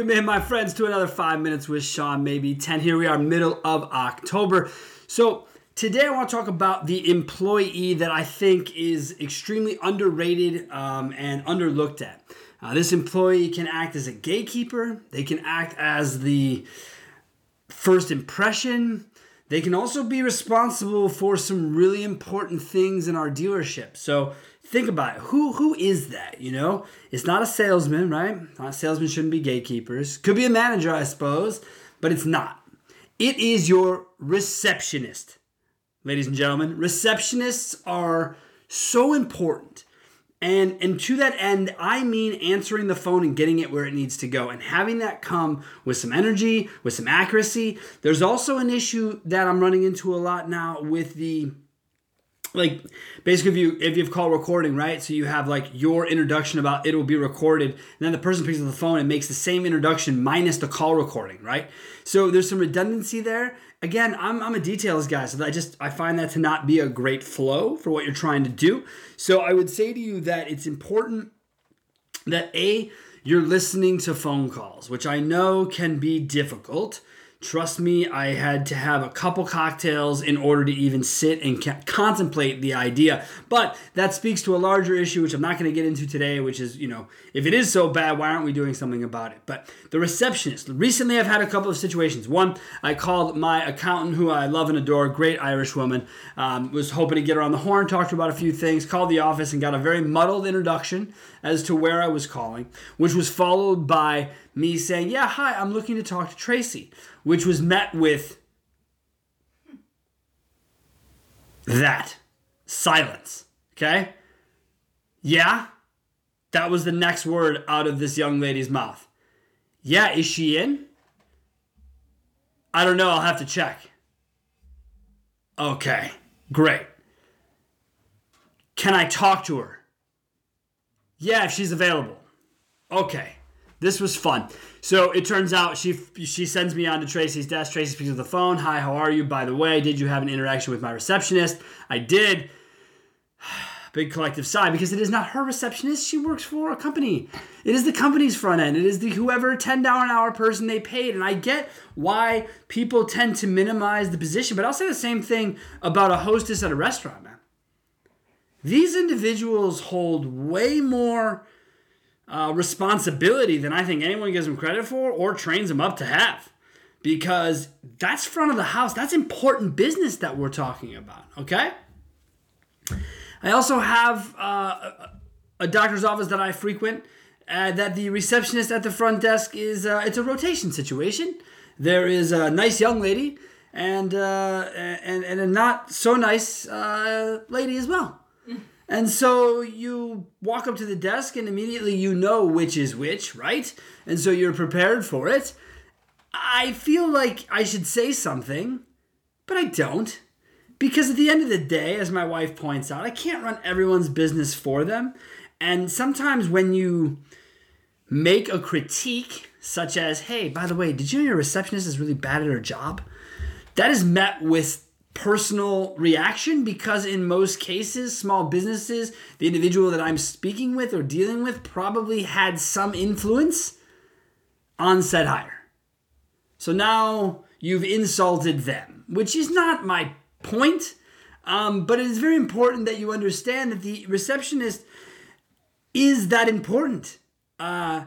Welcome in, my friends, to another five minutes with Sean, maybe 10. Here we are, middle of October. So, today I want to talk about the employee that I think is extremely underrated um, and underlooked at. Uh, this employee can act as a gatekeeper, they can act as the first impression. They can also be responsible for some really important things in our dealership. So, think about it. Who who is that? You know, it's not a salesman, right? Not salesmen shouldn't be gatekeepers. Could be a manager, I suppose, but it's not. It is your receptionist, ladies and gentlemen. Receptionists are so important. And and to that end, I mean answering the phone and getting it where it needs to go and having that come with some energy, with some accuracy. There's also an issue that I'm running into a lot now with the like basically if you if you have call recording right? So you have like your introduction about it will be recorded and then the person picks up the phone and makes the same introduction minus the call recording right? So there's some redundancy there. Again i'm, I'm a details guy so i just i find that to not be a great flow for what you're trying to do. So i would say to you that it's important that a you're listening to phone calls which i know can be difficult Trust me, I had to have a couple cocktails in order to even sit and ca- contemplate the idea. But that speaks to a larger issue, which I'm not going to get into today, which is, you know, if it is so bad, why aren't we doing something about it? But the receptionist, recently I've had a couple of situations. One, I called my accountant, who I love and adore, great Irish woman, um, was hoping to get her on the horn, talked about a few things, called the office and got a very muddled introduction as to where I was calling, which was followed by me saying, Yeah, hi, I'm looking to talk to Tracy which was met with that silence. Okay? Yeah? That was the next word out of this young lady's mouth. Yeah, is she in? I don't know, I'll have to check. Okay, great. Can I talk to her? Yeah, if she's available. Okay, this was fun. So it turns out she she sends me on to Tracy's desk. Tracy speaks on the phone. Hi, how are you? By the way, did you have an interaction with my receptionist? I did. Big collective sigh because it is not her receptionist. She works for a company. It is the company's front end. It is the whoever ten dollar an hour person they paid. And I get why people tend to minimize the position, but I'll say the same thing about a hostess at a restaurant, man. These individuals hold way more uh, responsibility than I think anyone gives them credit for or trains them up to have. Because that's front of the house. That's important business that we're talking about, okay? I also have uh, a doctor's office that I frequent uh, that the receptionist at the front desk is, uh, it's a rotation situation. There is a nice young lady and, uh, and, and a not so nice uh, lady as well. And so you walk up to the desk and immediately you know which is which, right? And so you're prepared for it. I feel like I should say something, but I don't. Because at the end of the day, as my wife points out, I can't run everyone's business for them. And sometimes when you make a critique, such as, hey, by the way, did you know your receptionist is really bad at her job? That is met with personal reaction because in most cases small businesses the individual that i'm speaking with or dealing with probably had some influence on said hire. So now you've insulted them which is not my point um, but it is very important that you understand that the receptionist is that important. Uh,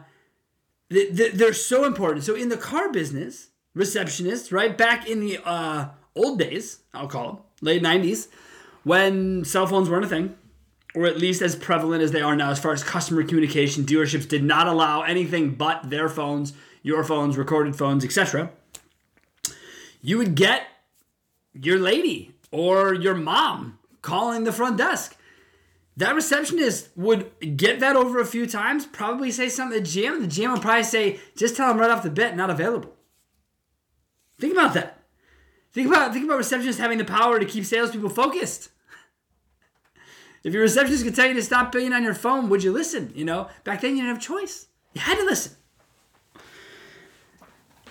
they're so important. So in the car business receptionists right back in the uh, old days, I'll call them, late 90s, when cell phones weren't a thing, or at least as prevalent as they are now as far as customer communication. Dealerships did not allow anything but their phones, your phones, recorded phones, etc. You would get your lady or your mom calling the front desk. That receptionist would get that over a few times, probably say something to the GM. The GM would probably say, just tell him right off the bat, not available. Think about that. Think about think about receptionists having the power to keep salespeople focused. If your receptionist could tell you to stop being on your phone, would you listen? You know, back then you didn't have a choice. You had to listen.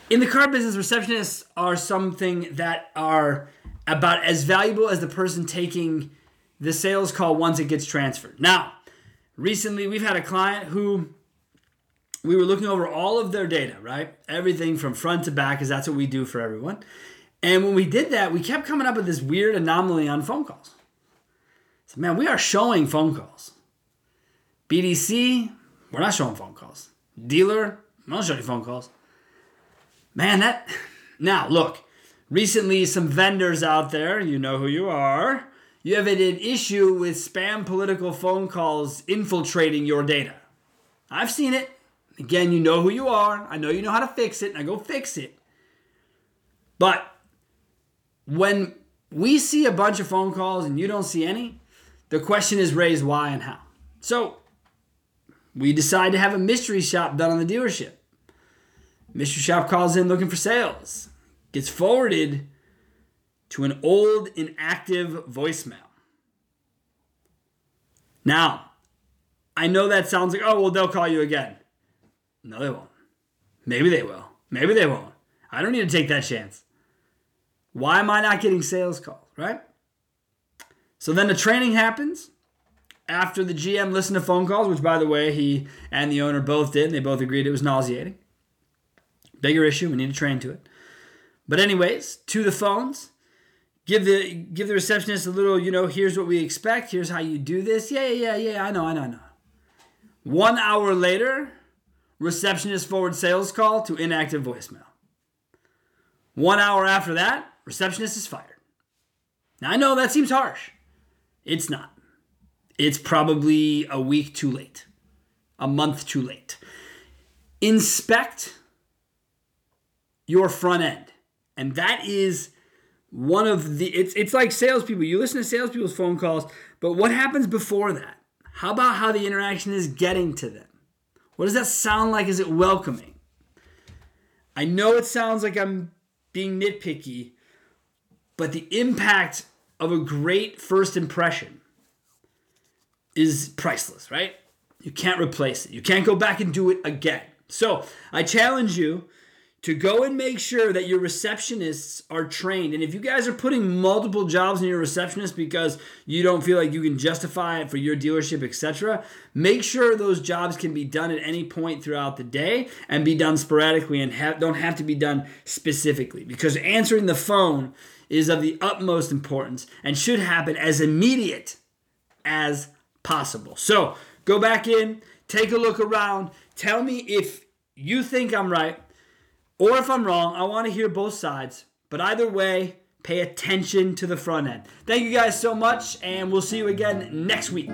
In the car business, receptionists are something that are about as valuable as the person taking the sales call once it gets transferred. Now, recently we've had a client who we were looking over all of their data, right? Everything from front to back, because that's what we do for everyone. And when we did that, we kept coming up with this weird anomaly on phone calls. So, man, we are showing phone calls. BDC, we're not showing phone calls. Dealer, I'm not showing phone calls. Man, that. Now, look, recently some vendors out there, you know who you are, you have an issue with spam political phone calls infiltrating your data. I've seen it. Again, you know who you are. I know you know how to fix it, and I go fix it. But when we see a bunch of phone calls and you don't see any, the question is raised why and how. So we decide to have a mystery shop done on the dealership. Mystery shop calls in looking for sales, gets forwarded to an old inactive voicemail. Now, I know that sounds like, oh, well, they'll call you again. No, they won't. Maybe they will. Maybe they won't. I don't need to take that chance. Why am I not getting sales calls, right? So then the training happens after the GM listened to phone calls, which by the way, he and the owner both did, and they both agreed it was nauseating. Bigger issue, we need to train to it. But anyways, to the phones, give the give the receptionist a little, you know, here's what we expect, here's how you do this. Yeah, yeah, yeah, yeah, I know, I know, I know. One hour later, receptionist forward sales call to inactive voicemail. One hour after that, receptionist is fired. Now I know that seems harsh. It's not. It's probably a week too late, a month too late. Inspect your front end. And that is one of the it's it's like salespeople. You listen to salespeople's phone calls, but what happens before that? How about how the interaction is getting to them? What does that sound like? Is it welcoming? I know it sounds like I'm being nitpicky, but the impact of a great first impression is priceless, right? You can't replace it. You can't go back and do it again. So I challenge you to go and make sure that your receptionists are trained. And if you guys are putting multiple jobs in your receptionist because you don't feel like you can justify it for your dealership, etc., make sure those jobs can be done at any point throughout the day and be done sporadically and don't have to be done specifically because answering the phone is of the utmost importance and should happen as immediate as possible. So, go back in, take a look around, tell me if you think I'm right or if I'm wrong, I want to hear both sides. But either way, pay attention to the front end. Thank you guys so much, and we'll see you again next week.